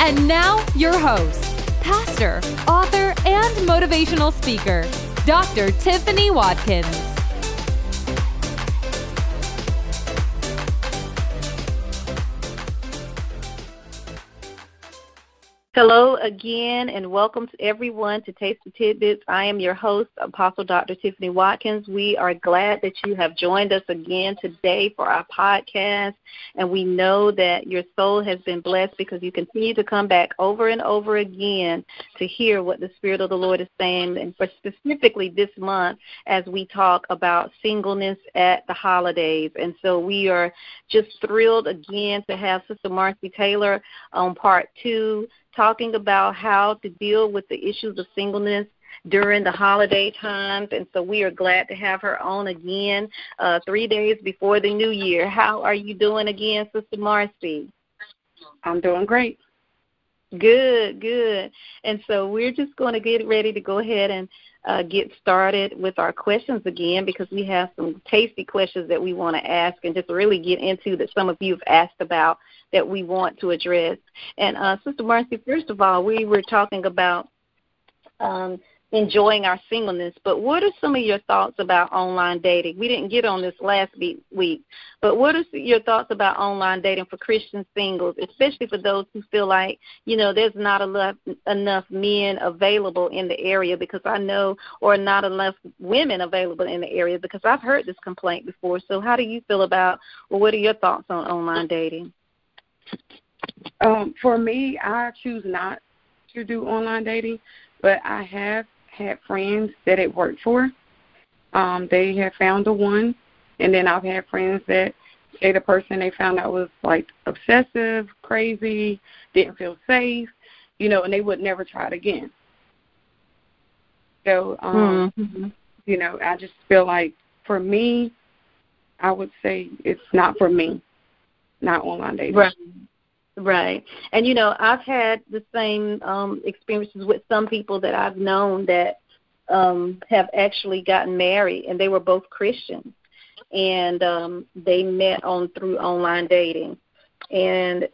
And now, your host, pastor, author, and motivational speaker, Dr. Tiffany Watkins. Hello again, and welcome to everyone to Tasty Tidbits. I am your host, Apostle Dr. Tiffany Watkins. We are glad that you have joined us again today for our podcast, and we know that your soul has been blessed because you continue to come back over and over again to hear what the Spirit of the Lord is saying, and specifically this month as we talk about singleness at the holidays. And so we are just thrilled again to have Sister Marcy Taylor on part two talking about how to deal with the issues of singleness during the holiday times. And so we are glad to have her on again uh, three days before the new year. How are you doing again, Sister Marcy? I'm doing great. Good, good. And so we're just going to get ready to go ahead and uh, get started with our questions again because we have some tasty questions that we want to ask and just really get into that some of you have asked about that we want to address. And uh, Sister Marcy, first of all, we were talking about um, enjoying our singleness. But what are some of your thoughts about online dating? We didn't get on this last week, but what are your thoughts about online dating for Christian singles, especially for those who feel like you know there's not enough enough men available in the area because I know, or not enough women available in the area because I've heard this complaint before. So how do you feel about? Well, what are your thoughts on online dating? Um, for me, I choose not to do online dating, but I have had friends that it worked for. Um, they have found the one, and then I've had friends that say the person they found out was like obsessive, crazy, didn't feel safe, you know, and they would never try it again. So, um, mm-hmm. you know, I just feel like for me, I would say it's not for me, not online dating. Right. Right. And you know, I've had the same um experiences with some people that I've known that um have actually gotten married and they were both Christians and um they met on through online dating. And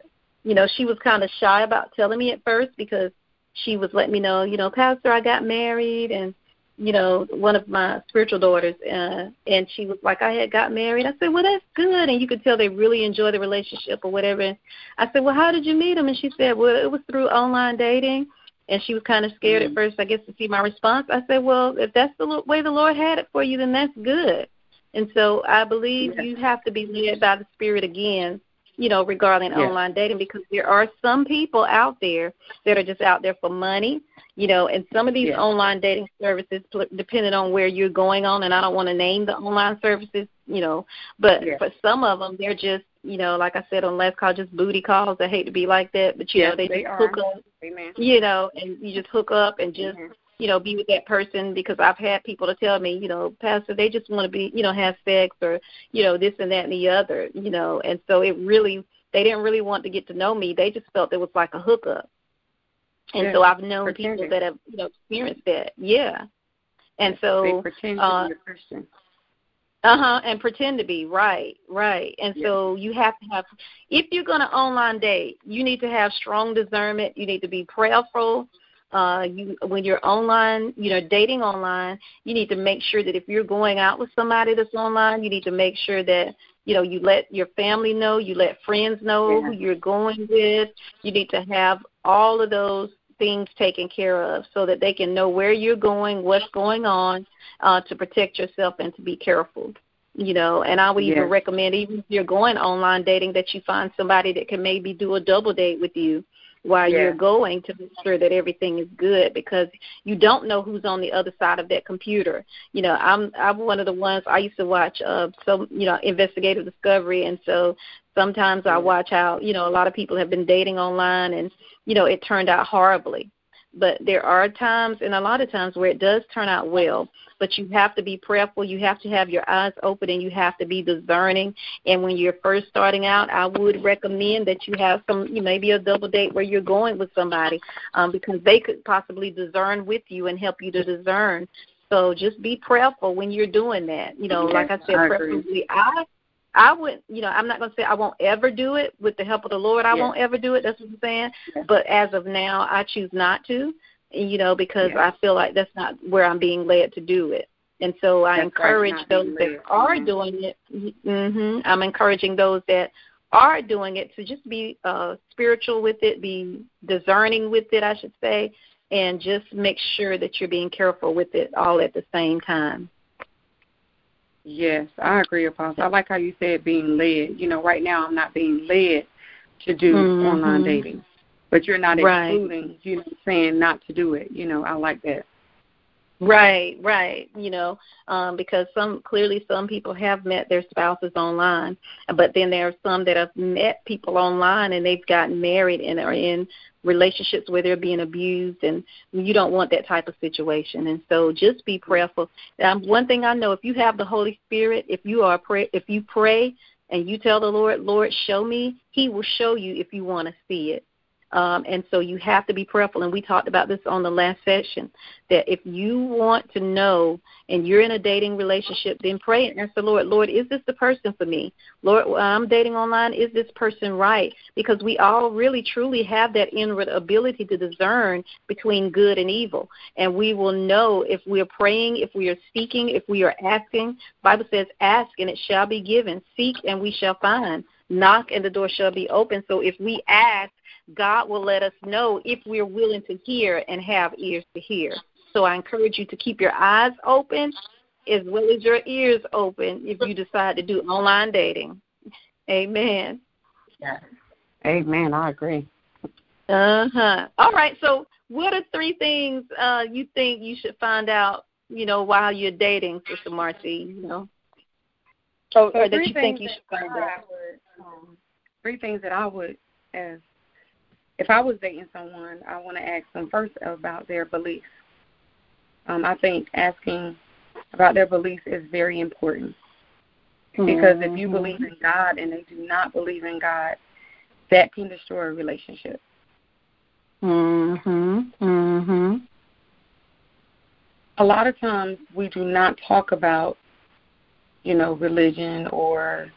you know, she was kind of shy about telling me at first because she was letting me know, you know, pastor, I got married and you know, one of my spiritual daughters, uh, and she was like, I had got married. I said, well, that's good, and you could tell they really enjoy the relationship or whatever. I said, well, how did you meet him? And she said, well, it was through online dating, and she was kind of scared mm-hmm. at first, I guess, to see my response. I said, well, if that's the way the Lord had it for you, then that's good. And so I believe yeah. you have to be led by the Spirit again you know, regarding online dating because there are some people out there that are just out there for money, you know, and some of these online dating services, depending on where you're going on, and I don't want to name the online services, you know, but for some of them, they're just, you know, like I said on last call, just booty calls. I hate to be like that, but you know, they, they just are. hook up, Amen. you know, and you just hook up and just. Mm-hmm you know, be with that person because I've had people to tell me, you know, Pastor, they just want to be, you know, have sex or, you know, this and that and the other, you know, and so it really, they didn't really want to get to know me. They just felt it was like a hookup. And yeah, so I've known pretending. people that have, you know, experienced that. Yeah. And so pretend to uh, be a Christian. Uh huh. And pretend to be right, right. And yeah. so you have to have, if you're going to online date, you need to have strong discernment. You need to be prayerful uh, you when you're online, you know, dating online, you need to make sure that if you're going out with somebody that's online, you need to make sure that you know you let your family know, you let friends know yeah. who you're going with. You need to have all of those things taken care of so that they can know where you're going, what's going on, uh, to protect yourself and to be careful. You know, and I would even recommend, even if you're going online dating, that you find somebody that can maybe do a double date with you while Yeah. you're going to make sure that everything is good because you don't know who's on the other side of that computer. You know, I'm I'm one of the ones I used to watch uh some you know investigative discovery and so sometimes I watch how, you know, a lot of people have been dating online and you know, it turned out horribly. But there are times and a lot of times where it does turn out well, but you have to be prayerful, you have to have your eyes open and you have to be discerning and when you're first starting out, I would recommend that you have some, you maybe a double date where you're going with somebody, um, because they could possibly discern with you and help you to discern. So just be prayerful when you're doing that. You know, Yes, like I said, I preferably I. I wouldn't, you know, I'm not going to say I won't ever do it with the help of the Lord. I won't ever do it. That's what I'm saying. But as of now, I choose not to, you know, because. I feel like that's not where I'm being led to do it. And so I That's encourage not those that are Mhm. doing it. hmm I'm encouraging those that are doing it to just be uh, spiritual with it, be discerning with it, I should say, and just make sure that you're being careful with it all at the same time. Yes, I agree, Apostle. I like how you said being led. You know, right now I'm not being led to do Mhm. online dating, but you're not Right. excluding, you know, saying not to do it. You know, I like that. Right, right. You know, um, because some clearly some people have met their spouses online, but then there are some that have met people online and they've gotten married and are in relationships where they're being abused, and you don't want that type of situation. And so, just be prayerful. Um, one thing I know: if you have the Holy Spirit, if you are pray, if you pray and you tell the Lord, Lord, show me, He will show you if you want to see it. Um, and so you have to be prayerful. And we talked about this on the last session that if you want to know and you're in a dating relationship, then pray and ask the Lord, Lord, is this the person for me? Lord, I'm dating online. Is this person right? Because we all really truly have that inward ability to discern between good and evil. And we will know if we are praying, if we are seeking, if we are asking. Bible says, ask and it shall be given. Seek and we shall find. Knock and the door shall be open. So if we ask, God will let us know if we're willing to hear and have ears to hear. So I encourage you to keep your eyes open as well as your ears open if you decide to do online dating. Amen. Yeah. Amen. I agree. Uh huh. All right. So, what are three things uh, you think you should find out? You know, while you're dating, Sister Marcy. You know, So, or that you think you should find that I out. would, um, three things that I would, as if I was dating someone, I want to ask them first about their beliefs. Um, I think asking about their beliefs is very important because if you believe in God and they do not believe in God, that can destroy a relationship. Mhm. Mhm. a lot of times we do not talk about, you know, religion or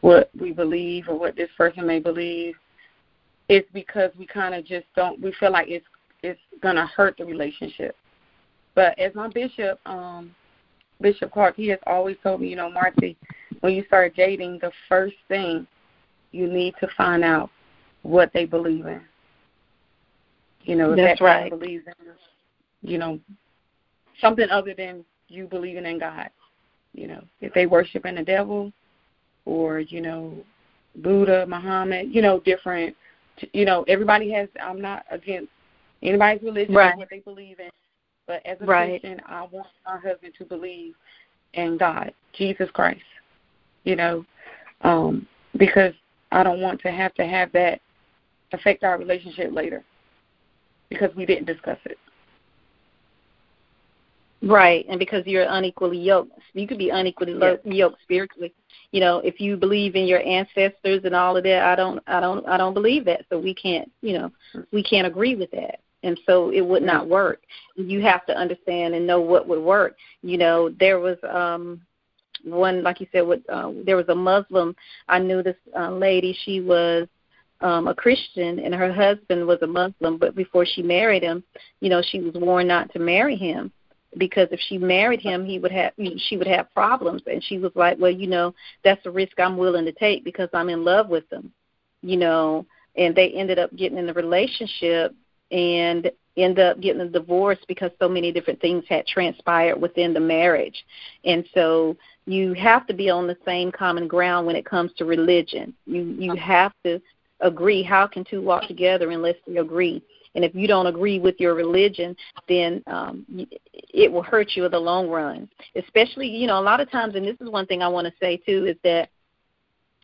what we believe or what this person may believe. It's because we kind of just don't. We feel like it's it's gonna hurt the relationship. But as my bishop, um, Bishop Clark, he has always told me, you know, Marcy, when you start dating, the first thing you need to find out what they believe in. You know, That's that right. believes in, you know, something other than you believing in God. You know, if they worship in the devil or, you know, Buddha, Muhammad, you know, different you know, everybody has I'm not against anybody's religion or what they believe in. But as a Right. Christian I want my husband to believe in God, Jesus Christ. You know, um, because I don't want to have to have that affect our relationship later because we didn't discuss it. Right, and because you're unequally yoked, you could be unequally Yeah. yoked spiritually. You know, if you believe in your ancestors and all of that, I don't, I don't, I don't believe that. So we can't, you know, we can't agree with that, and so it would not work. You have to understand and know what would work. You know, there was um one, like you said, with uh, there was a Muslim. I knew this uh, lady. She was um a Christian, and her husband was a Muslim. But before she married him, you know, she was warned not to marry him because if she married him he would have you know, she would have problems and she was like well you know that's a risk i'm willing to take because i'm in love with him, you know and they ended up getting in the relationship and end up getting a divorce because so many different things had transpired within the marriage and so you have to be on the same common ground when it comes to religion you you uh-huh. have to agree. How can two walk together unless they agree? And if you don't agree with your religion, then um, it will hurt you in the long run. Especially, you know, a lot of times, and this is one thing I want to say too, is that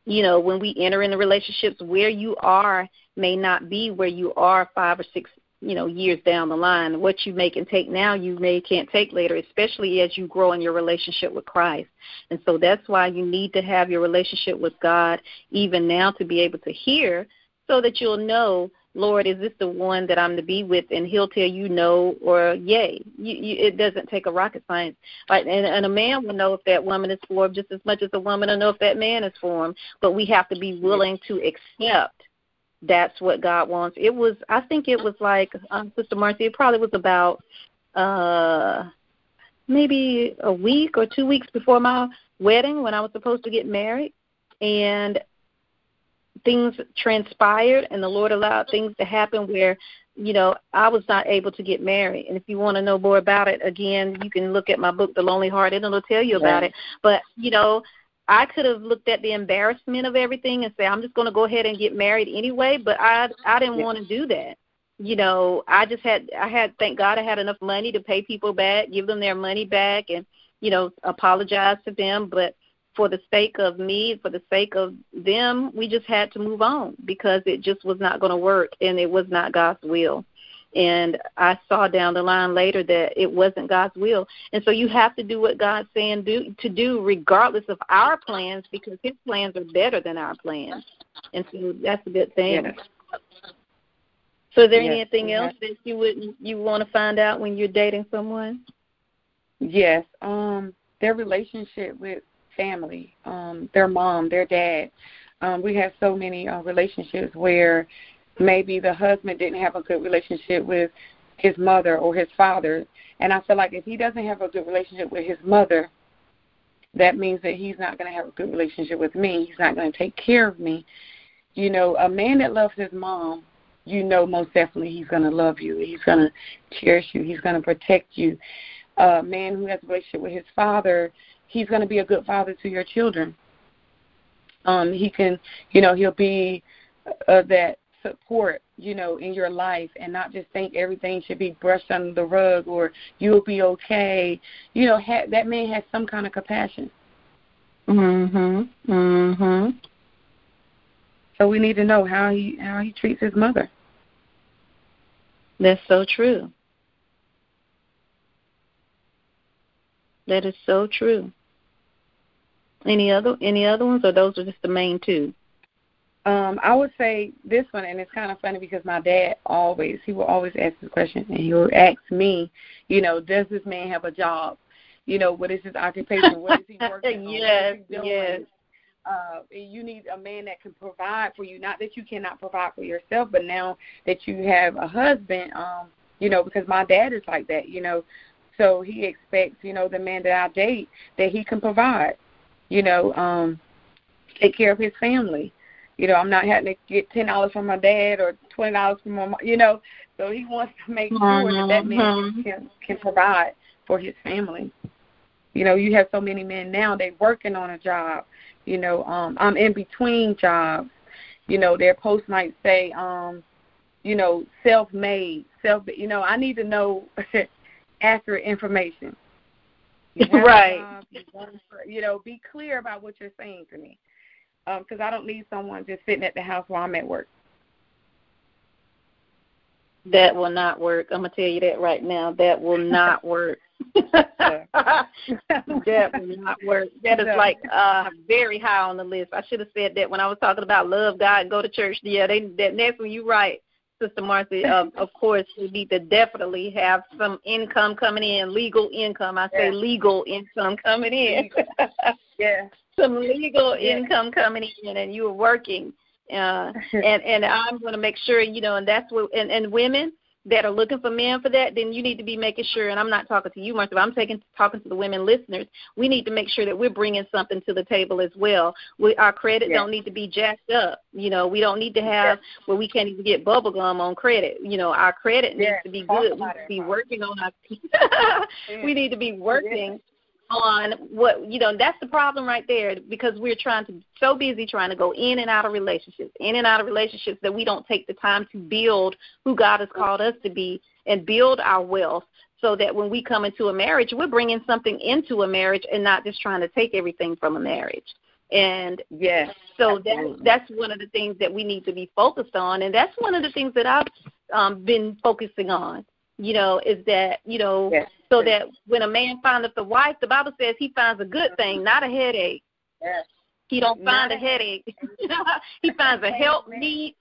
you know, when we enter into relationships, where you are may not be where you are five or six, you know, years down the line. What you make and take now, you may can't take later, especially as you grow in your relationship with Christ. And so that's why you need to have your relationship with God even now to be able to hear so that you'll know Lord, is this the one that I'm to be with? And he'll tell you no or yay. You, you, it doesn't take a rocket science. Right? And, and a man will know if that woman is for him just as much as a woman will know if that man is for him. But we have to be willing to accept that's what God wants. It was, I think it was like, um, Sister Marcy, it probably was about uh maybe a week or two weeks before my wedding when I was supposed to get married. And things transpired and the Lord allowed things to happen where, you know, I was not able to get married. And if you want to know more about it, again, you can look at my book, The Lonely Heart, and it'll tell you about it. But, you know, I could have looked at the embarrassment of everything and say, I'm just going to go ahead and get married anyway, but I I didn't yeah. want to do that. You know, I just had I had thank God I had enough money to pay people back, give them their money back and, you know, apologize to them, but for the sake of me, for the sake of them, we just had to move on because it just was not going to work and it was not God's will. And I saw down the line later that it wasn't God's will. And so you have to do what God's saying do to do regardless of our plans because his plans are better than our plans. And so that's a good thing. Yes. So is there yes. anything else that you would you want to find out when you're dating someone? Yes. Um their relationship with family, um, their mom, their dad. Um, we have so many uh, relationships where maybe the husband didn't have a good relationship with his mother or his father. And I feel like if he doesn't have a good relationship with his mother, that means that he's not going to have a good relationship with me. He's not going to take care of me. You know, a man that loves his mom, you know, most definitely he's going to love you. He's going to cherish you. He's going to protect you. A man who has a relationship with his father, he's going to be a good father to your children. Um, he can, you know, he'll be uh, that support, you know, in your life, and not just think everything should be brushed under the rug or you'll be okay. You know, ha- that man has some kind of compassion. Mhm. Mhm. So we need to know how he how he treats his mother. That's so true. That is so true. Any other any other ones, or those are just the main two? Um, I would say this one, and it's kind of funny because my dad always he will always ask this question, and he will ask me, you know, does this man have a job? You know, what is his occupation? What is he working yes, on? yes. Uh, you need a man that can provide for you. Not that you cannot provide for yourself, but now that you have a husband, um, you know, because my dad is like that, you know, so he expects, you know, the man that I date that he can provide you know, um, take care of his family. You know, I'm not having to get ten dollars from my dad or twenty dollars from my, mom, you know. So he wants to make sure that that man mm-hmm. can can provide for his family. You know, you have so many men now they working on a job. You know, um, I'm in between jobs. You know, their post might say, um, you know, self-made, self. You know, I need to know accurate information. Right. Job, you, know, be clear about what you're saying to me, because um, I don't need someone just sitting at the house while I'm at work. That will not work. I'm gonna tell you that right now. That will not work. that will not work. That is like uh very high on the list. I should have said that when I was talking about love God and go to church. Yeah, they that next one you right. Sister Marcy, uh, of course, you need to definitely have some income coming in, legal income. I say yeah. legal income coming in. yeah. Some legal yeah. income coming in, and you're working. Uh, and and I'm going to make sure, you know, and that's what, and, and women, that are looking for men for that, then you need to be making sure. And I'm not talking to you, Martha. But I'm taking talking to the women listeners. We need to make sure that we're bringing something to the table as well. We, our credit yes. don't need to be jacked up. You know, we don't need to have yes. where we can't even get bubble gum on credit. You know, our credit needs to be good. We need to be working on our. we need to be working on what you know that's the problem right there because we're trying to so busy trying to go in and out of relationships in and out of relationships that we don't take the time to build who god has called us to be and build our wealth so that when we come into a marriage we're bringing something into a marriage and not just trying to take everything from a marriage. And yes so that that's one of the things that we need to be focused on. And that's one of the things that i've um been focusing on you know, is that, you know, yes. So that when a man findeth a wife, the Bible says he finds a good thing, not a headache. Yes. He don't find a headache. he finds a help meet.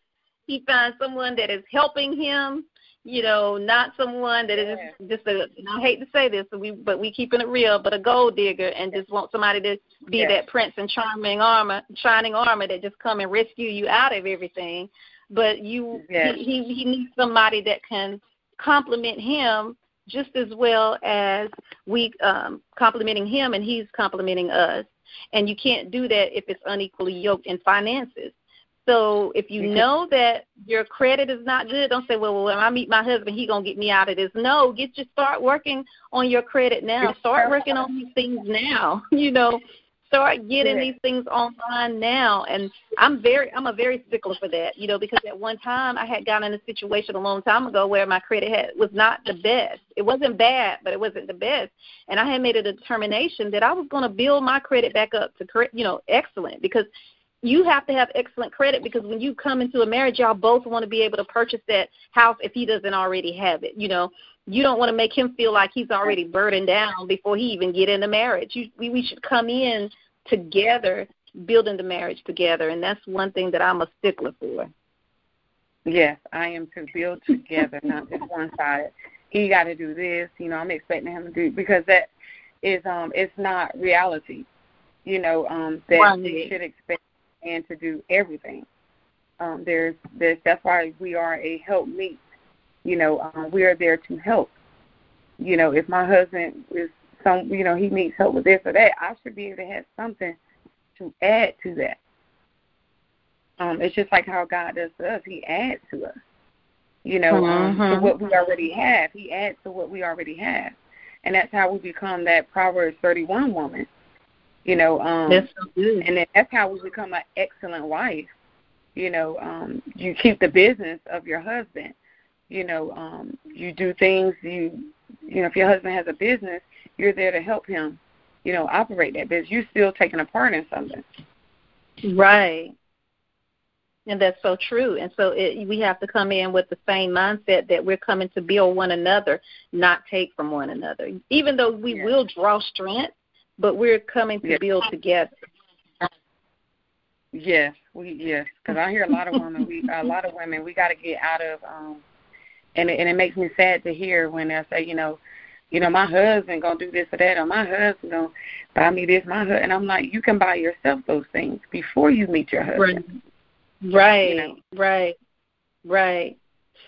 He finds someone that is helping him, you know, not someone that is just a I hate to say this, but we but we keeping it real, but a gold digger and just want somebody to be yes. that prince in charming armor shining armor that just come and rescue you out of everything. But you yes. he, he he needs somebody that can compliment him just as well as we um, complimenting him and he's complimenting us. And you can't do that if it's unequally yoked in finances. So if you know that your credit is not good, don't say, well, well when I meet my husband, he gonna get me out of this. No, get you start working on your credit now. Start working on these things now. You know, start getting these things online now and i'm very i'm a very stickler for that you know because at one time i had gotten in a situation a long time ago where my credit had was not the best. It wasn't bad but it wasn't the best. And i had made a determination that i was going to build my credit back up to you know excellent because you have to have excellent credit because when you come into a marriage y'all both want to be able to purchase that house if he doesn't already have it you know you don't want to make him feel like he's already burdened down before he even get into marriage. You, we, we should come in together, building the marriage together, and that's one thing that I'm a stickler for. Yes, I am to build together, not just one sided. He got to do this, you know. I'm expecting him to do because that is um it's not reality, you know. Um, that right. they should expect and to do everything. Um, there's there's that's why we are a help meet you know, um, we are there to help. You know, if my husband is some, you know, he needs help with this or that, I should be able to have something to add to that. Um, it's just like how God does to us. He adds to us. You know, mm-hmm. um, to what we already have. He adds to what we already have. And that's how we become that Proverbs 31 woman. You know, um, that's so good. and that's how we become an excellent wife. You know, um, you keep the business of your husband you know, um, you do things you you know, if your husband has a business, you're there to help him, you know, operate that business. You're still taking a part in something. Right. And that's so true. And so it, we have to come in with the same mindset that we're coming to build one another, not take from one another. Even though we yes. will draw strength, but we're coming to yes. build together. Yes, we yes, because I hear a lot of women. We a lot of women. We got to get out of um and it, and it makes me sad to hear when they say, you know, you know, my husband gonna do this or that, or my husband gonna buy me this, my husband. And I'm like, you can buy yourself those things before you meet your husband. Right, right, you know? right, right.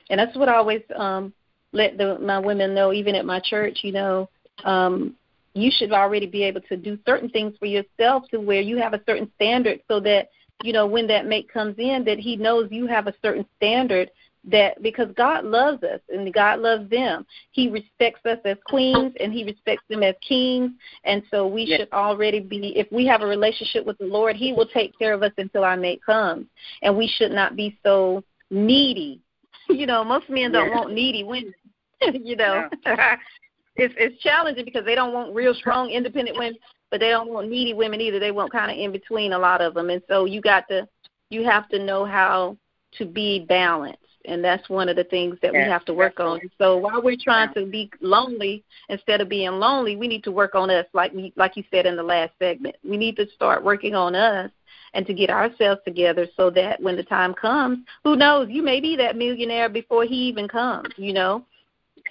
And that's what I always um let the my women know, even at my church. You know, um, you should already be able to do certain things for yourself to where you have a certain standard, so that you know when that mate comes in, that he knows you have a certain standard that because God loves us and God loves them. He respects us as queens and he respects them as kings. And so we yes. should already be if we have a relationship with the Lord, he will take care of us until our mate comes. And we should not be so needy. You know, most men don't yes. want needy women. you know. it's it's challenging because they don't want real strong independent women, but they don't want needy women either. They want kind of in between a lot of them. And so you got to you have to know how to be balanced and that's one of the things that yes, we have to work on. So while we're trying yeah. to be lonely instead of being lonely, we need to work on us, like we, like you said in the last segment. We need to start working on us and to get ourselves together so that when the time comes, who knows, you may be that millionaire before he even comes, you know.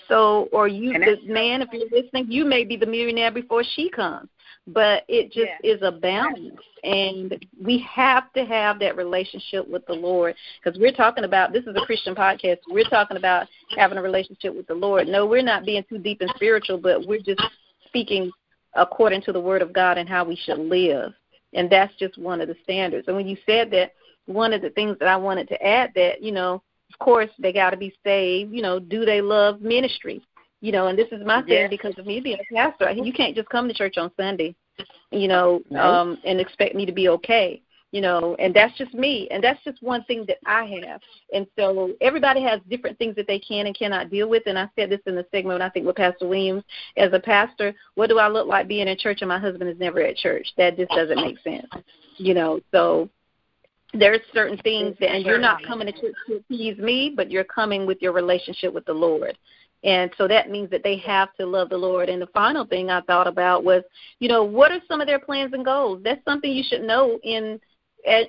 So, or you, the man, if you're listening, you may be the millionaire before she comes. But it just yeah. is a balance. And we have to have that relationship with the lord. Because we're talking about this is a christian podcast. We're talking about having a relationship with the lord. No we're not being too deep and spiritual but we're just speaking according to the word of god and how we should live. And that's just one of the standards. And when you said that one of the things that i wanted to add that you know of course they got to be saved you know do they love ministry You know, and this is my thing because of me being a pastor. You can't just come to church on Sunday, you know, um, and expect me to be okay you know, and that's just me, and that's just one thing that I have. And so everybody has different things that they can and cannot deal with. And I said this in the segment, and I think, with Pastor Williams. As a pastor, what do I look like being in church and my husband is never at church? That just doesn't make sense, you know. So there's certain things that, and you're not coming to church to appease me, but you're coming with your relationship with the Lord. And so that means that they have to love the Lord. And the final thing I thought about was, you know, what are some of their plans and goals? That's something you should know in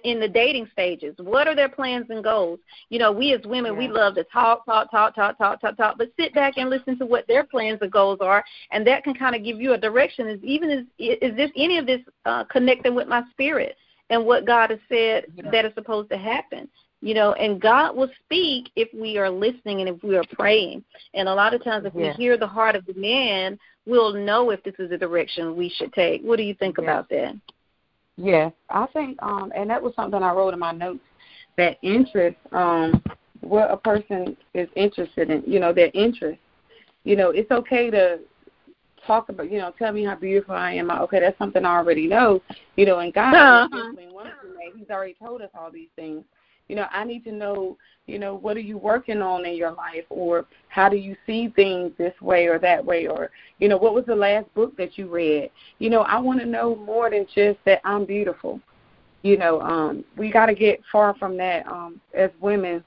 in the dating stages. What are their plans and goals? You know, we as women, yeah. we love to talk, talk, talk, talk, talk, talk, talk, but sit back and listen to what their plans and goals are, and that can kind of give you a direction. Is even is is this any of this uh, connecting with my spirit and what God has said yeah. that is supposed to happen? You know, and God will speak if we are listening and if we are praying. And a lot of times, if yeah. we hear the heart of the man, we'll know if this is the direction we should take. What do you think about that? Yes, I think, um, and that was something I wrote in my notes. That interest, um, what a person is interested in, you know, their interest. You know, it's okay to talk about, you know, tell me how beautiful I am. Okay, that's something I already know. You know, and God, uh-huh. He's already told us all these things. You know, I need to know, you know, what are you working on in your life or how do you see things this way or that way or, you know, what was the last book that you read? You know, I want to know more than just that I'm beautiful. You know, um we got to get far from that um as women.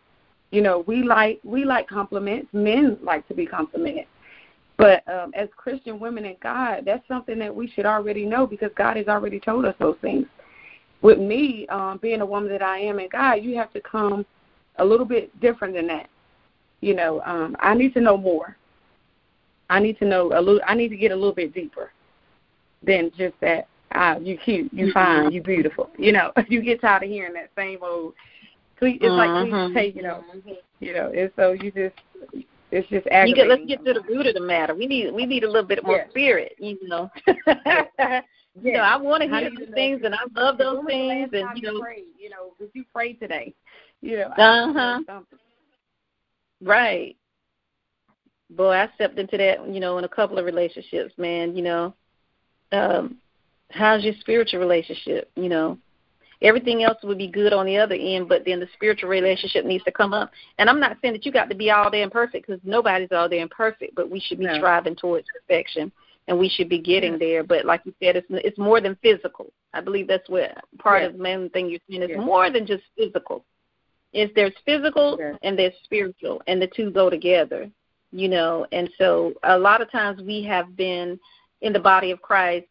You know, we like we like compliments. Men like to be complimented. But um, as Christian women in God, that's something that we should already know because God has already told us those things with me um, being a woman that I am in God, you have to come a little bit different than that. You know, um, I need to know more. I need to know a little. I need to get a little bit deeper than just that. Ah, you cute, you mm-hmm. fine, you beautiful. You know, you get tired of hearing that same old. It's mm-hmm. like please take, you know, you know, and so you just it's just aggravating. You get, let's get to the root of the matter. We need we need a little bit more spirit, you know. you know, I want to hear some things, and I love those things, and you know, prayed, you know, did you pray today? You know, uh huh. Right. Boy, I stepped into that, you know, in a couple of relationships, man. You know, um, how's your spiritual relationship? You know, everything else would be good on the other end, but then the spiritual relationship needs to come up. And I'm not saying that you got to be all there and perfect because nobody's all there and perfect, but we should be no. striving towards perfection and we should be getting yeah. there. But like you said, it's it's more than physical. I believe that's what part of the main thing you're saying is more than just physical. Is there's physical and there's spiritual, and the two go together. You know, and so a lot of times we have been in the body of Christ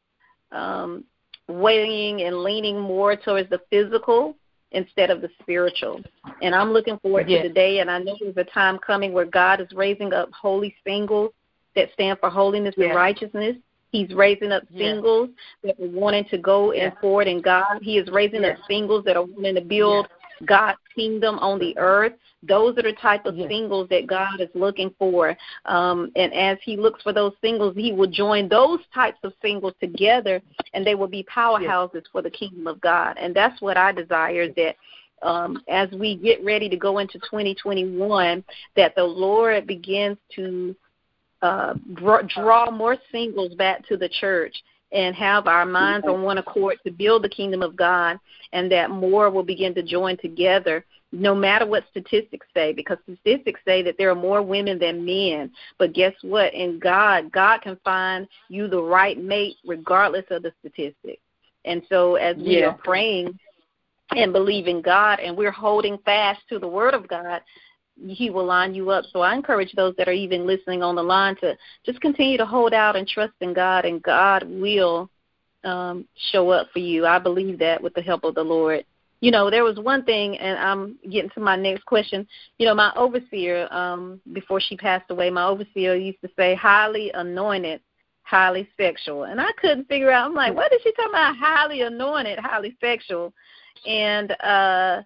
um, weighing and leaning more towards the physical instead of the spiritual. And I'm looking forward yes. to the day, and I know there's a time coming where God is raising up holy singles that stand for holiness yes. and righteousness. He's raising up singles yes. that are wanting to go and forward in God. He is raising up singles that are wanting to build God's kingdom on the earth. Those are the type of yes. singles that God is looking for. Um, and as He looks for those singles, He will join those types of singles together, and they will be powerhouses yes. for the kingdom of God. And that's what I desire that um, as we get ready to go into 2021, that the Lord begins to uh, draw more singles back to the church and have our minds on one accord to build the kingdom of God, and that more will begin to join together, no matter what statistics say, because statistics say that there are more women than men. But guess what? In God, God can find you the right mate regardless of the statistics. And so, as we yeah. are praying and believing God, and we're holding fast to the Word of God, he will line you up. So I encourage those that are even listening on the line to just continue to hold out and trust in God, and God will um, show up for you. I believe that with the help of the Lord. You know, there was one thing, and I'm getting to my next question. You know, my overseer, um, before she passed away, my overseer used to say, highly anointed, highly sexual. And I couldn't figure out, I'm like, what is she talking about, highly anointed, highly sexual? And, uh,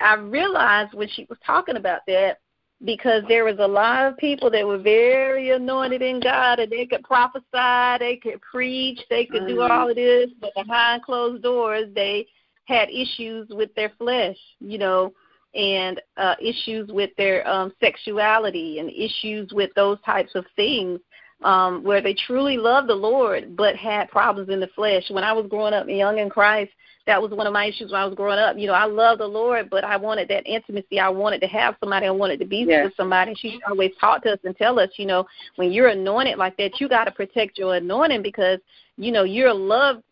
I realized when she was talking about that because there was a lot of people that were very anointed in God and they could prophesy, they could preach, they could do mm-hmm. all of this, but behind closed doors they had issues with their flesh, you know. and uh, issues with their um, sexuality and issues with those types of things um, where they truly love the Lord but had problems in the flesh. When I was growing up young in Christ, that was one of my issues when I was growing up. You know, I love the Lord, but I wanted that intimacy. I wanted to have somebody. I wanted to be yes. with somebody. She always taught us and tell us, you know, when you're anointed like that, you got to protect your anointing because you know you're loved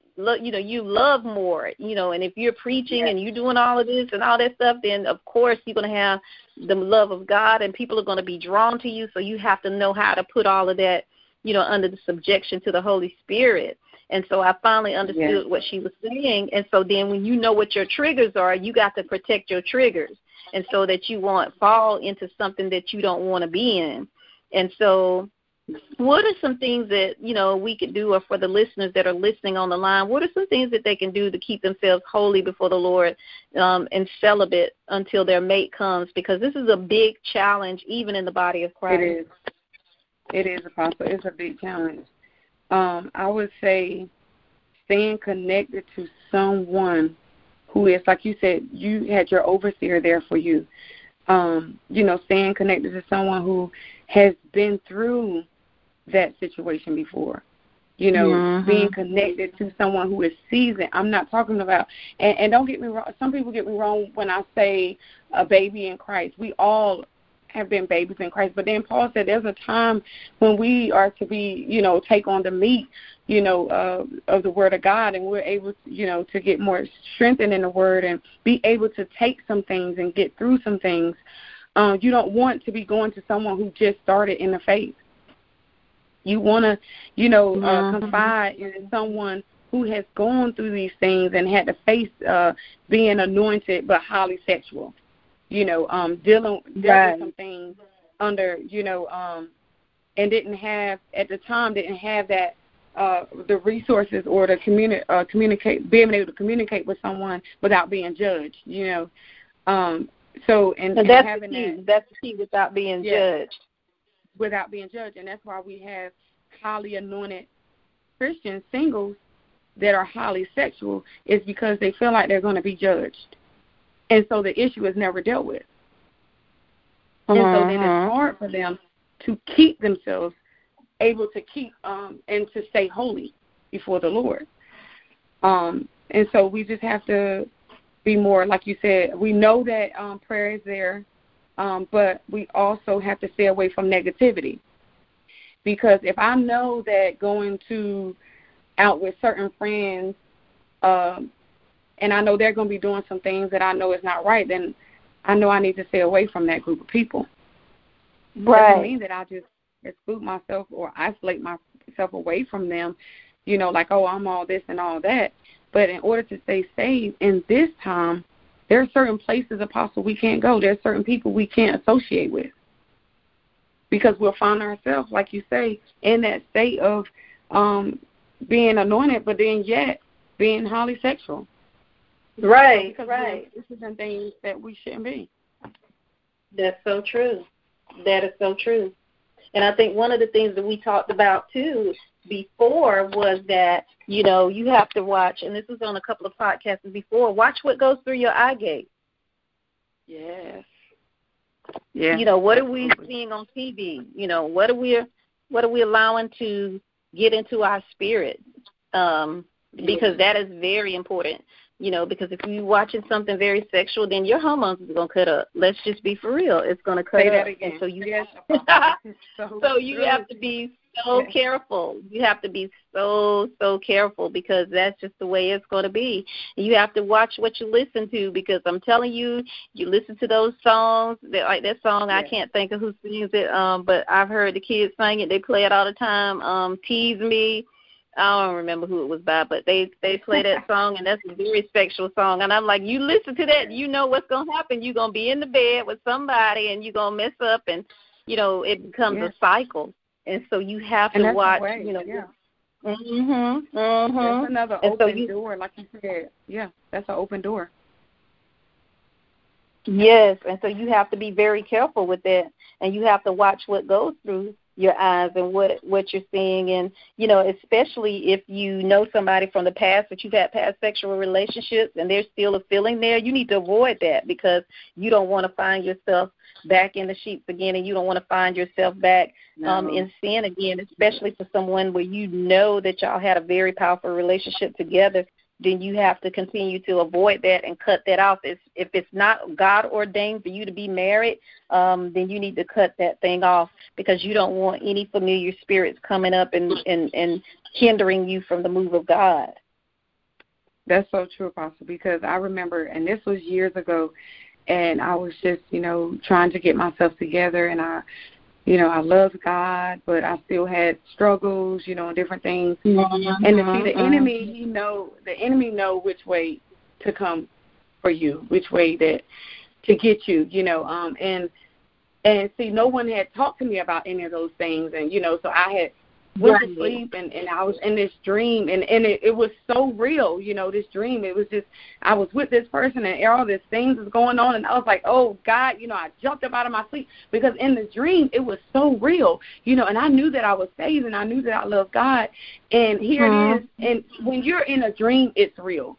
you know you love more you know and if you're preaching yes. and you're doing all of this and all that stuff then of course you're going to have the love of god and people are going to be drawn to you so you have to know how to put all of that you know under the subjection to the holy spirit and so i finally understood yes. what she was saying. And so then when you know what your triggers are you got to protect your triggers. And so that you won't fall into something that you don't want to be in. And so what are some things that you know we could do or for the listeners that are listening on the line what are some things that they can do to keep themselves holy before the lord um, and celibate until their mate comes? Because this is a big challenge even in the body of christ. it is. It is apostle. It's a big challenge um, i would say staying connected to someone who is like you said you had your overseer there for you um, you know staying connected to someone who has been through that situation before. You know, mm-hmm. being connected to someone who is seasoned. I'm not talking about, and, and don't get me wrong. Some people get me wrong when I say a baby in Christ. We all have been babies in Christ. But then Paul said there's a time when we are to be, you know, take on the meat, you know, uh, of the Word of God, and we're able, to, you know, to get more strengthened in the Word and be able to take some things and get through some things. Uh, you don't want to be going to someone who just started in the faith. You want to, you know, uh, mm-hmm. confide in someone who has gone through these things and had to face uh, being anointed but highly sexual. You know, um, dealing, dealing right. with some things under, you know, um, and didn't have at the time didn't have that uh, the resources or to communi- uh, communicate, being able to communicate with someone without being judged. You know, um, so and, and, that's having the key. That, that's the key without being yeah. judged without being judged. And that's why we have highly anointed Christian singles that are highly sexual is because they feel like they're going to be judged. And so the issue is never dealt with. Uh-huh. And so then it's uh-huh. hard for them to keep themselves able to keep um and to stay holy before the Lord. Um and so we just have to be more like you said, we know that um prayer is there um, but we also have to stay away from negativity. Because if I know that going to out with certain friends, um, and I know they're going to be doing some things that I know is not right, then I know I need to stay away from that group of people. Right. Doesn't mean that I just exclude myself or isolate myself away from them. You know, like oh, I'm all this and all that. But in order to stay safe in this time, there are certain places, Apostle, we can't go. There are certain people we can't associate with because we'll find ourselves, like you say, in that state of um, being anointed, but then yet being highly sexual. Right, right. This is things that we shouldn't be. That's so true. That is so true. And I think one of the things that we talked about too before was that you know you have to watch, and this was on a couple of podcasts before. Watch what goes through your eye gate. Yes. Yeah. You know what are we seeing on TV? You know what are we what are we allowing to get into our spirit? Um, because that is very important you know, because if you're watching something very sexual, then your hormones is gonna cut up. Let's just be for real; it's gonna cut Say up. Again. And so you yes. so, so you have to be so yes. careful. You have to be so so careful because that's just the way it's going to be. You have to watch what you listen to because I'm telling you, you listen to those songs. That, like that song, yes. I can't think of who sings it, um, but I've heard the kids sing it. They play it all the time. Um, Tease me I don't remember who it was by, but they they play that song and that's a very sexual song. And I'm like, you listen to that, you know what's gonna happen. You're gonna be in the bed with somebody and you're gonna mess up, and you know it becomes a cycle. And so you have to watch. You know. Yeah. Mhm. Mhm. That's another and open so you, door, like you said. Yeah, that's an open door. Yes, and so you have to be very careful with that, and you have to watch what goes through your eyes and what what you're seeing and you know especially if you know somebody from the past that you've had past sexual relationships and there's still a feeling there you need to avoid that because you don't want to find yourself back in the sheets again and you don't want to find yourself back no. um in sin again especially for someone where you know that y'all had a very powerful relationship together then you have to continue to avoid that and cut that off. If, if it's not God ordained for you to be married, um, then you need to cut that thing off because you don't want any familiar spirits coming up and, and, and hindering you from the move of God. That's so true, Apostle, because I remember, and this was years ago, and I was just, you know, trying to get myself together, and I you know, I loved God, but I still had struggles, you know, and different things. Mm-hmm. And to see the enemy, he know the enemy know which way to come for you, which way that to get you, you know, um and and see no one had talked to me about any of those things and you know, so I had went right. to sleep and and I was in this dream and and it, it was so real, you know, this dream. It was just I was with this person and all these things was going on and I was like, oh God, you know, I jumped up out of my sleep because in the dream it was so real, you know, and I knew that I was saved and I knew that I loved God, and here it uh-huh. is. And when you're in a dream, it's real,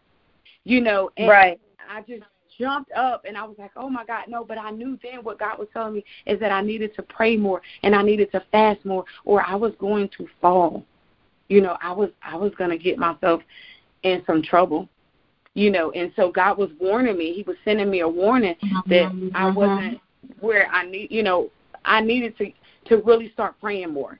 you know. And right. I just jumped up and I was like, oh my God, no. But I knew then what God was telling me is that I needed to pray more and I needed to fast more or I was going to fall. You know, I was I was going to get myself in some trouble. You know, and so God was warning me. He was sending me a warning mm-hmm. that I mm-hmm. wasn't where I need. You know, I needed to to really start praying more.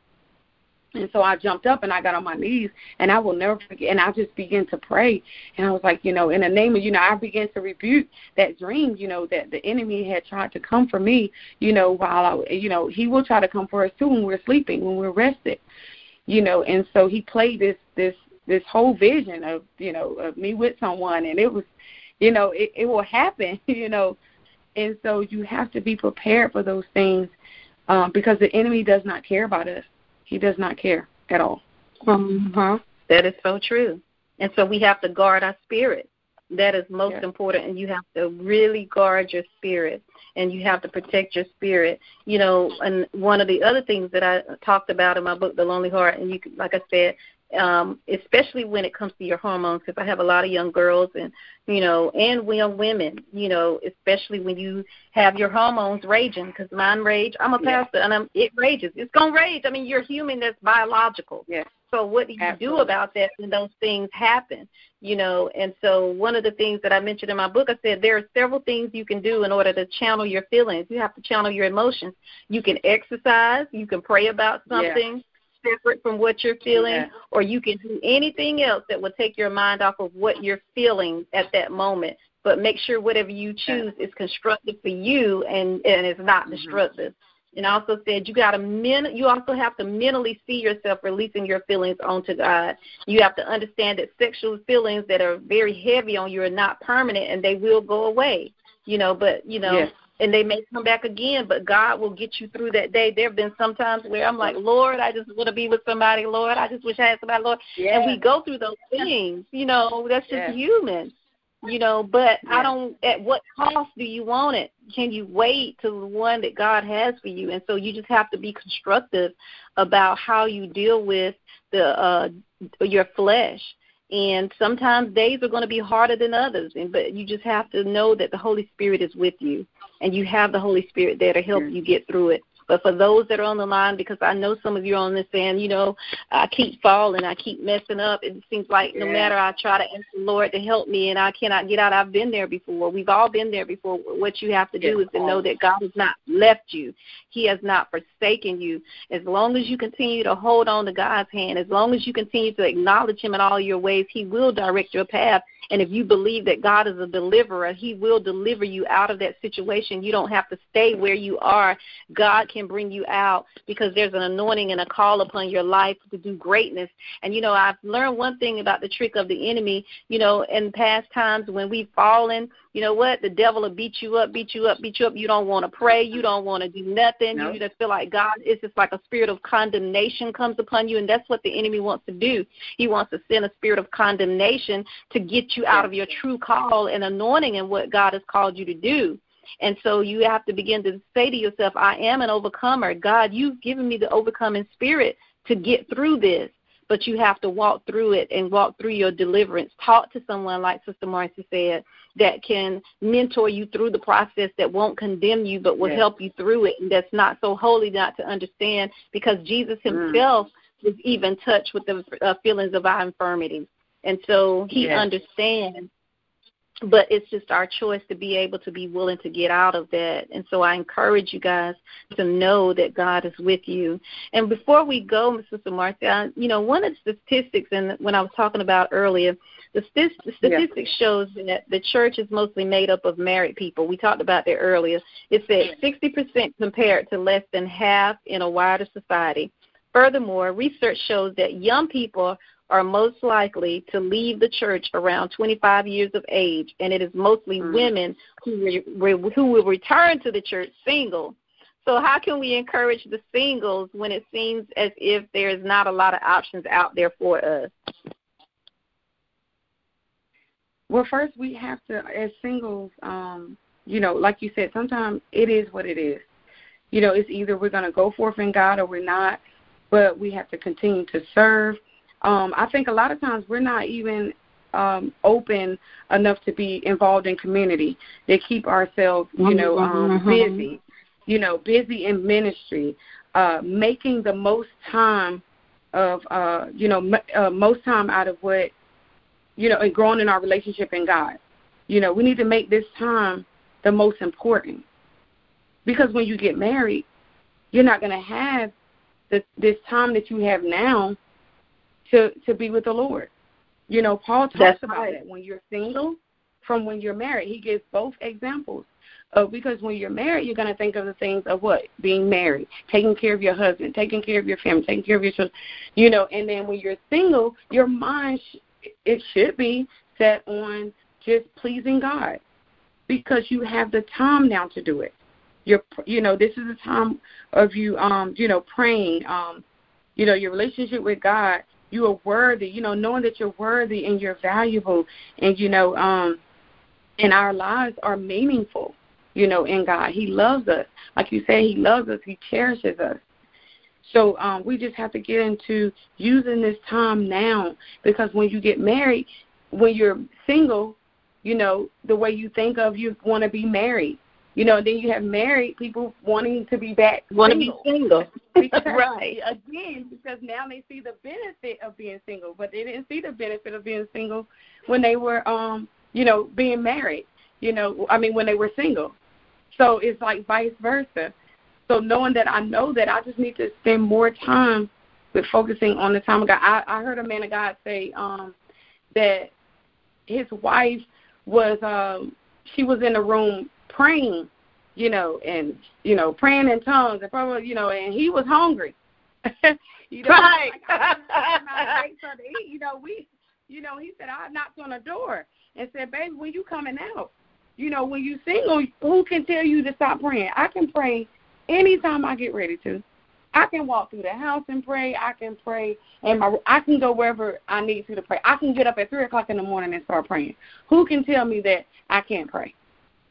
And so I jumped up and I got on my knees and I will never forget. And I just began to pray. And I was like, you know, in the name of, you know, I began to rebuke that dream, you know, that the enemy had tried to come for me, you know, while I, you know, he will try to come for us too when we're sleeping, when we're rested, you know. And so he played this, this, this whole vision of, you know, of me with someone. And it was, you know, it, it will happen, you know. And so you have to be prepared for those things um, because the enemy does not care about us he does not care at all. Uh-huh. That is so true. And so we have to guard our spirit. That is most yeah. important, and you have to really guard your spirit, and you have to protect your spirit. You know, and one of the other things that I talked about in my book, The Lonely Heart, and you, like I said, um, especially when it comes to your hormones, because I have a lot of young girls and you know, and young women, you know, especially when you have your hormones raging, because mine rage. I'm a pastor, yeah. and I'm, it rages. It's gonna rage. I mean, you're human. That's biological. Yes. So what do you Absolutely. do about that when those things happen? You know, and so one of the things that I mentioned in my book, I said there are several things you can do in order to channel your feelings. You have to channel your emotions. You can exercise. You can pray about something. Yeah separate from what you're feeling, yeah. or you can do anything else that will take your mind off of what you're feeling at that moment. But make sure whatever you choose is constructive for you and and it's not mm-hmm. destructive. And I also said you got to men. You also have to mentally see yourself releasing your feelings onto God. You have to understand that sexual feelings that are very heavy on you are not permanent and they will go away. You know, but you know, yes and they may come back again, but God will get you through that day. There have been some times where I'm like, Lord, I just want to be with somebody. Lord, I just wish I had somebody. Lord, yes. and we go through those things. You know, that's just yes. human. You know, but yes. I don't. At what cost do you want it? Can you wait to the one that God has for you? And so you just have to be constructive about how you deal with the uh your flesh and sometimes days are going to be harder than others and but you just have to know that the holy spirit is with you and you have the Holy Spirit there to help you get through it. But for those that are on the line, because I know some of you are on this saying, you know, I keep falling, I keep messing up. It seems like yeah. no matter I try to ask the Lord to help me and I cannot get out. I've been there before. We've all been there before. What you have to do is to know that God has not left you. He has not forsaken you. As long as you continue to hold on to God's hand, as long as you continue to acknowledge Him in all your ways, He will direct your path. And if you believe that God is a deliverer, He will deliver you out of that situation. You don't have to stay where you are. God can can bring you out because there's an anointing and a call upon your life to do greatness. And you know, I've learned one thing about the trick of the enemy. You know, in past times when we've fallen, you know what? The devil will beat you up, beat you up, beat you up. You don't want to pray. You don't want to do nothing. No. You just feel like God. It's just like a spirit of condemnation comes upon you, and that's what the enemy wants to do. He wants to send a spirit of condemnation to get you out of your true call and anointing and what God has called you to do. And so you have to begin to say to yourself, I am an overcomer. God, you've given me the overcoming spirit to get through this but you have to walk through it and walk through your deliverance. Talk to someone, like Sister Marcy said, that can mentor you through the process, that won't condemn you, but will yes. help you through it, and that's not so holy not to understand because Jesus mm. himself mm. was even touched with the uh, feelings of our infirmities. And so he yes. understands but it's just our choice to be able to be willing to get out of that. And so I encourage you guys to know that God is with you. And before we go, Sister Marcia, you know, one of the statistics, and when I was talking about earlier, the, st- statistics yeah. shows that the church is mostly made up of married people. We talked about that earlier. It said 60% compared to less than half in a wider society. Furthermore, research shows that young people are most likely to leave the church around 25 years of age, and it is mostly mm-hmm. women who re- who will return to the church single. So how can we encourage the singles when it seems as if there's not a lot of options out there for us? Well, first we have to, as singles, um, you know, like you said, sometimes it is what it is. You know, it's either we're going to go forth in God or we're not, but we have to continue to serve um, I think a lot of times we're not even um, open enough to be involved in community. They keep ourselves, you know, um, mm-hmm. busy, you know, busy in ministry, uh, making the most time of, uh, you know, m- uh, most time out of what, you know, and growing in our relationship in God. You know, we need to make this time the most important because when you get married, you're not going to have the, this time that you have now to to be with the Lord. You know, Paul talks That's about right. it when you're single from when you're married. He gives both examples. of because when you're married, you're going to think of the things of what? Being married, taking care of your husband, taking care of your family, taking care of your children, you know, and then when you're single, your mind, sh- it should be set on just pleasing God because you have the time now to do it. You're, you know, this is a time of you, um, you know, praying, um, you know, your relationship with God you are worthy, you know, knowing that you're worthy and you're valuable and you know, um and our lives are meaningful, you know, in God. He loves us. Like you say, he loves us, he cherishes us. So um we just have to get into using this time now because when you get married, when you're single, you know, the way you think of you want to be married. You know, then you have married people wanting to be back. Want to be single. because, right. Again, because now they see the benefit of being single, but they didn't see the benefit of being single when they were, um, you know, being married. You know, I mean, when they were single. So it's like vice versa. So knowing that I know that I just need to spend more time with focusing on the time of God. I, I heard a man of God say um, that his wife was um, she was in the room praying, you know, and you know, praying in tongues and probably, you know, and he was hungry. you know, right. Like, you know, we, you know, he said I knocked on the door and said, "Baby, when you coming out? You know, when you single, who can tell you to stop praying? I can pray anytime I get ready to. I can walk through the house and pray. I can pray, and my I can go wherever I need to to pray. I can get up at three o'clock in the morning and start praying. Who can tell me that I can't pray?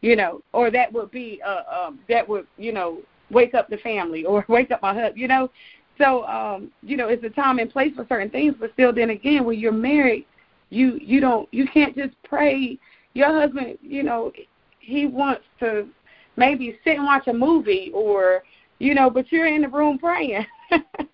You know, or that would be uh um that would, you know, wake up the family or wake up my husband, you know. So, um, you know, it's a time and place for certain things, but still then again when you're married, you you don't you can't just pray your husband, you know, he wants to maybe sit and watch a movie or you know, but you're in the room praying.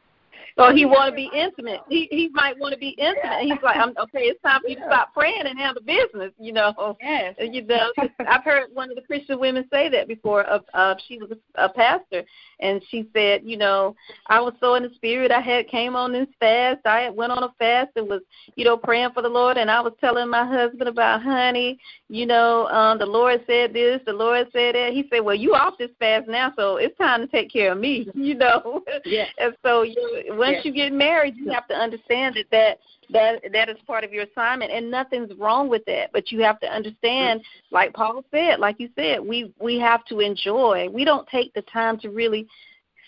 So he want to be intimate. He he might want to be intimate. He's like, I'm, okay, it's time for you to stop praying and handle business. You know. Yes. You know, I've heard one of the Christian women say that before. Of uh, she was a pastor, and she said, you know, I was so in the spirit. I had came on this fast. I had went on a fast and was, you know, praying for the Lord. And I was telling my husband about, honey, you know, um, the Lord said this, the Lord said that. He said, well, you off this fast now, so it's time to take care of me. You know. Yeah. and so you once you get married, you have to understand that that that that is part of your assignment, and nothing's wrong with that. But you have to understand, like Paul said, like you said, we we have to enjoy. We don't take the time to really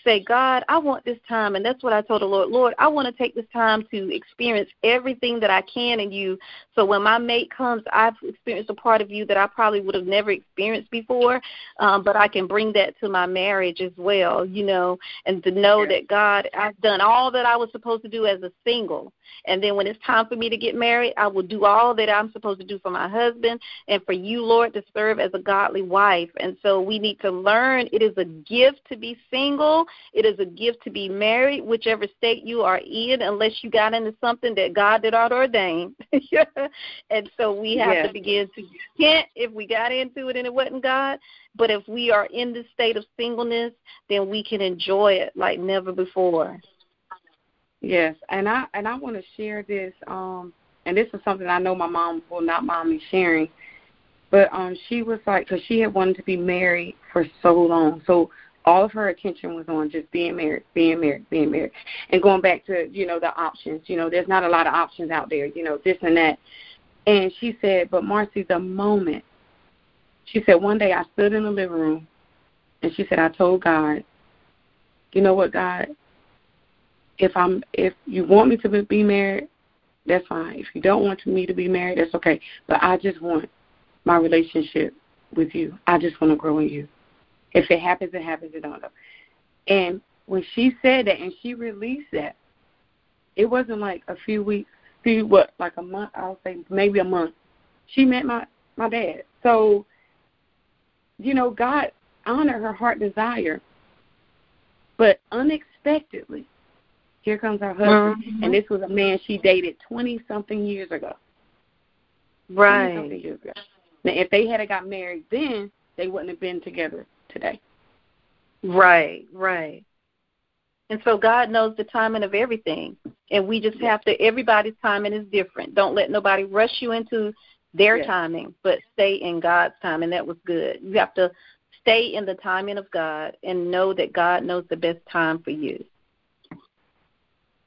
say, God, I want this time. And that's what I told the Lord. Lord, I want to take this time to experience everything that I can in you. So when my mate comes, I've experienced a part of you that I probably would have never experienced before. Um, but I can bring that to my marriage as well, you know, and to know yeah. that God, I've done all that I was supposed to do as a single. And then when it's time for me to get married, I will do all that I'm supposed to do for my husband and for you, Lord, to serve as a godly wife. And so we need to learn it is a gift to be single, it is a gift to be married, whichever state you are in, unless you got into something that God did not ordain. and so we have to begin to repent if we got into it and it wasn't God. But if we are in the state of singleness, then we can enjoy it like never before. Yes, and I and I want to share this. Um, and this is something I know my mom will not mind me sharing. But um, she was like, because she had wanted to be married for so long, so all of her attention was on just being married, being married, being married, and going back to you know the options. You know, there's not a lot of options out there. You know, this and that. And she said, but Marcy, the moment she said one day I stood in the living room, and she said I told God, you know what, God, if I'm if you want me to be married, that's fine. If you don't want me to be married, that's okay. But I just want my relationship with you. I just want to grow in you. If it happens, it happens. It don't know. And when she said that and she released that, it wasn't like a few weeks, few what, like a month. I'll say maybe a month. She met my my dad. So, you know, God honored her heart desire, but unexpectedly, here comes her husband, mm-hmm. and this was a man she dated twenty something years ago. Right. Years ago. Now, if they had got married then, they wouldn't have been together today. Right, right. And so God knows the timing of everything. And we just have to everybody's timing is different. Don't let nobody rush you into their yes. timing, but stay in God's time and that was good. You have to stay in the timing of God and know that God knows the best time for you.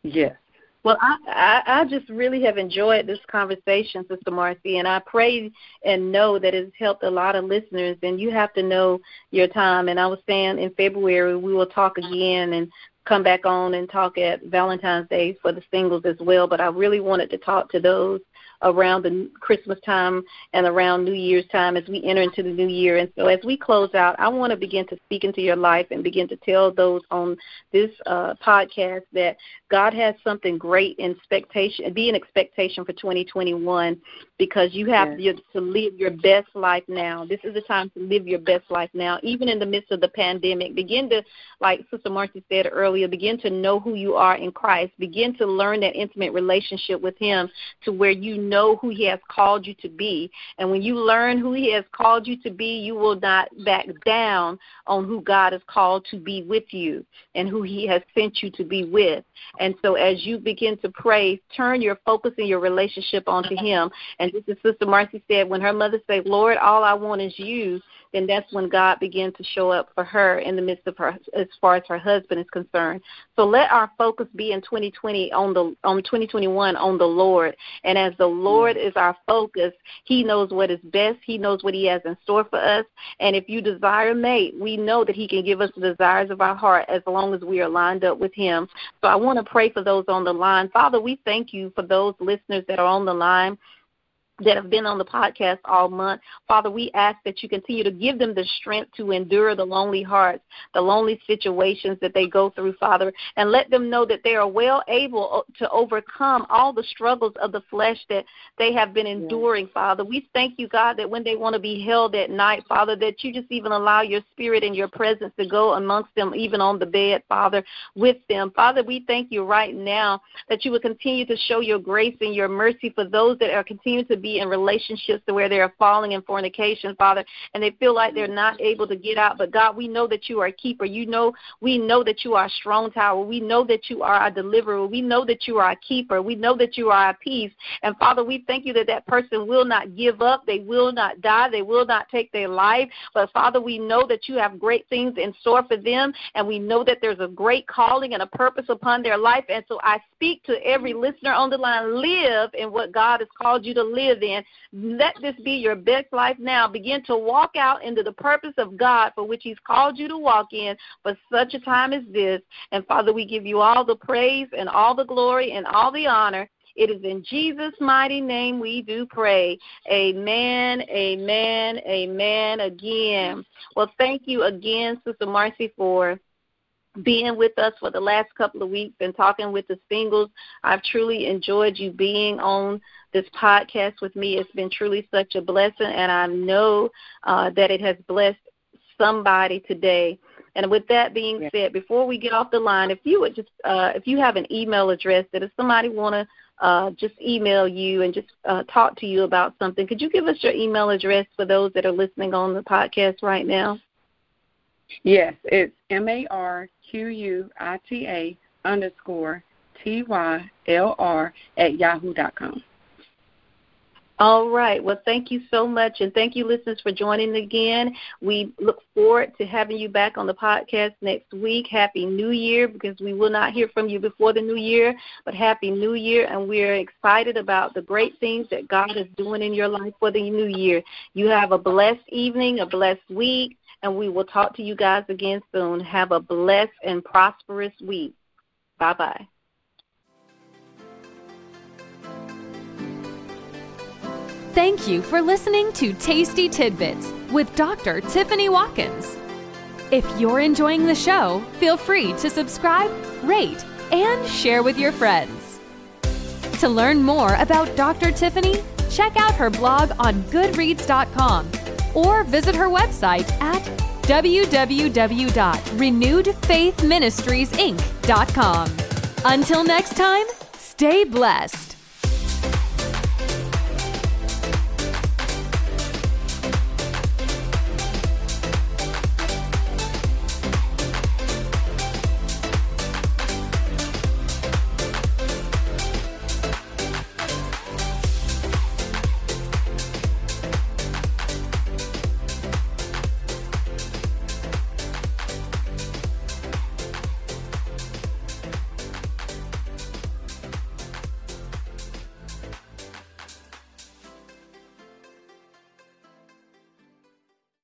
Yes. Well, I, I I just really have enjoyed this conversation, Sister Marcy, and I pray and know that it's helped a lot of listeners. And you have to know your time. And I was saying in February we will talk again and come back on and talk at Valentine's Day for the singles as well. But I really wanted to talk to those around the Christmas time and around New Year's time as we enter into the new year. And so as we close out, I want to begin to speak into your life and begin to tell those on this uh, podcast that God has something great in expectation, be an expectation for 2021 because you have yes. to live your best life now. This is the time to live your best life now, even in the midst of the pandemic. Begin to, like Sister Marcy said earlier, begin to know who you are in Christ. Begin to learn that intimate relationship with Him to where you know who He has called you to be. And when you learn who He has called you to be, you will not back down on who God has called to be with you and who He has sent you to be with. And so as you begin to pray, turn your focus and your relationship onto Him. And just as Sister Marcy said, when her mother said, Lord, all I want is you, then that's when God began to show up for her in the midst of her as far as her husband is concerned. So let our focus be in 2020 on the on 2021 on the Lord. And as the Lord is our focus, he knows what is best. He knows what he has in store for us. And if you desire mate, we know that he can give us the desires of our heart as long as we are lined up with him. So I want to pray for those on the line. Father, we thank you for those listeners that are on the line that have been on the podcast all month. Father, we ask that you continue to give them the strength to endure the lonely hearts, the lonely situations that they go through, Father, and let them know that they are well able uh, to overcome all the struggles of the flesh that they have been enduring, yes. Father. We thank you, God, that when they want to be held at night, Father, that you just even allow your spirit and your presence to go amongst them, even on the bed, Father, with them. Father, we thank you right now that you would continue to show your grace and your mercy for those that are continuing to be be in relationships to where they are falling in fornication, Father, and they feel like they're not able to get out. But God, we know that you are a keeper. You know, we know that you are a strong tower. We know that you are a deliverer. We know that you are a keeper. We know that you are a peace. And Father, we thank you that that person will not give up. They will not die. They will not take their life. But Father, we know that you have great things in store for them, and we know that there's a great calling and a purpose upon their life. And so I speak to every listener on the line live in what God has called you to live then. Let this be your best life now. Begin to walk out into the purpose of God for which He's called you to walk in for such a time as this. And Father, we give you all the praise and all the glory and all the honor. It is in Jesus' mighty name we do pray. Amen, amen, amen again. Well, thank you again, Sister Marcy, for being with us for the last couple of weeks and talking with the singles. I've truly enjoyed you being on this podcast with me. It's been truly such a blessing, and I know uh, that it has blessed somebody today. And with that being said, before we get off the line, if you would just, uh, if you have an email address that if somebody want to uh, just email you and just uh, talk to you about something, could you give us your email address for those that are listening on the podcast right now? Yes, it's M A R Q U I T A underscore T Y L R at yahoo dot com. All right. Well, thank you so much. And thank you, listeners, for joining again. We look forward to having you back on the podcast next week. Happy New Year, because we will not hear from you before the new year, but Happy New Year. And we're excited about the great things that God is doing in your life for the new year. You have a blessed evening, a blessed week, and we will talk to you guys again soon. Have a blessed and prosperous week. Bye bye. Thank you for listening to Tasty Tidbits with Dr. Tiffany Watkins. If you're enjoying the show, feel free to subscribe, rate, and share with your friends. To learn more about Dr. Tiffany, check out her blog on Goodreads.com or visit her website at www.renewedfaithministriesinc.com. Until next time, stay blessed.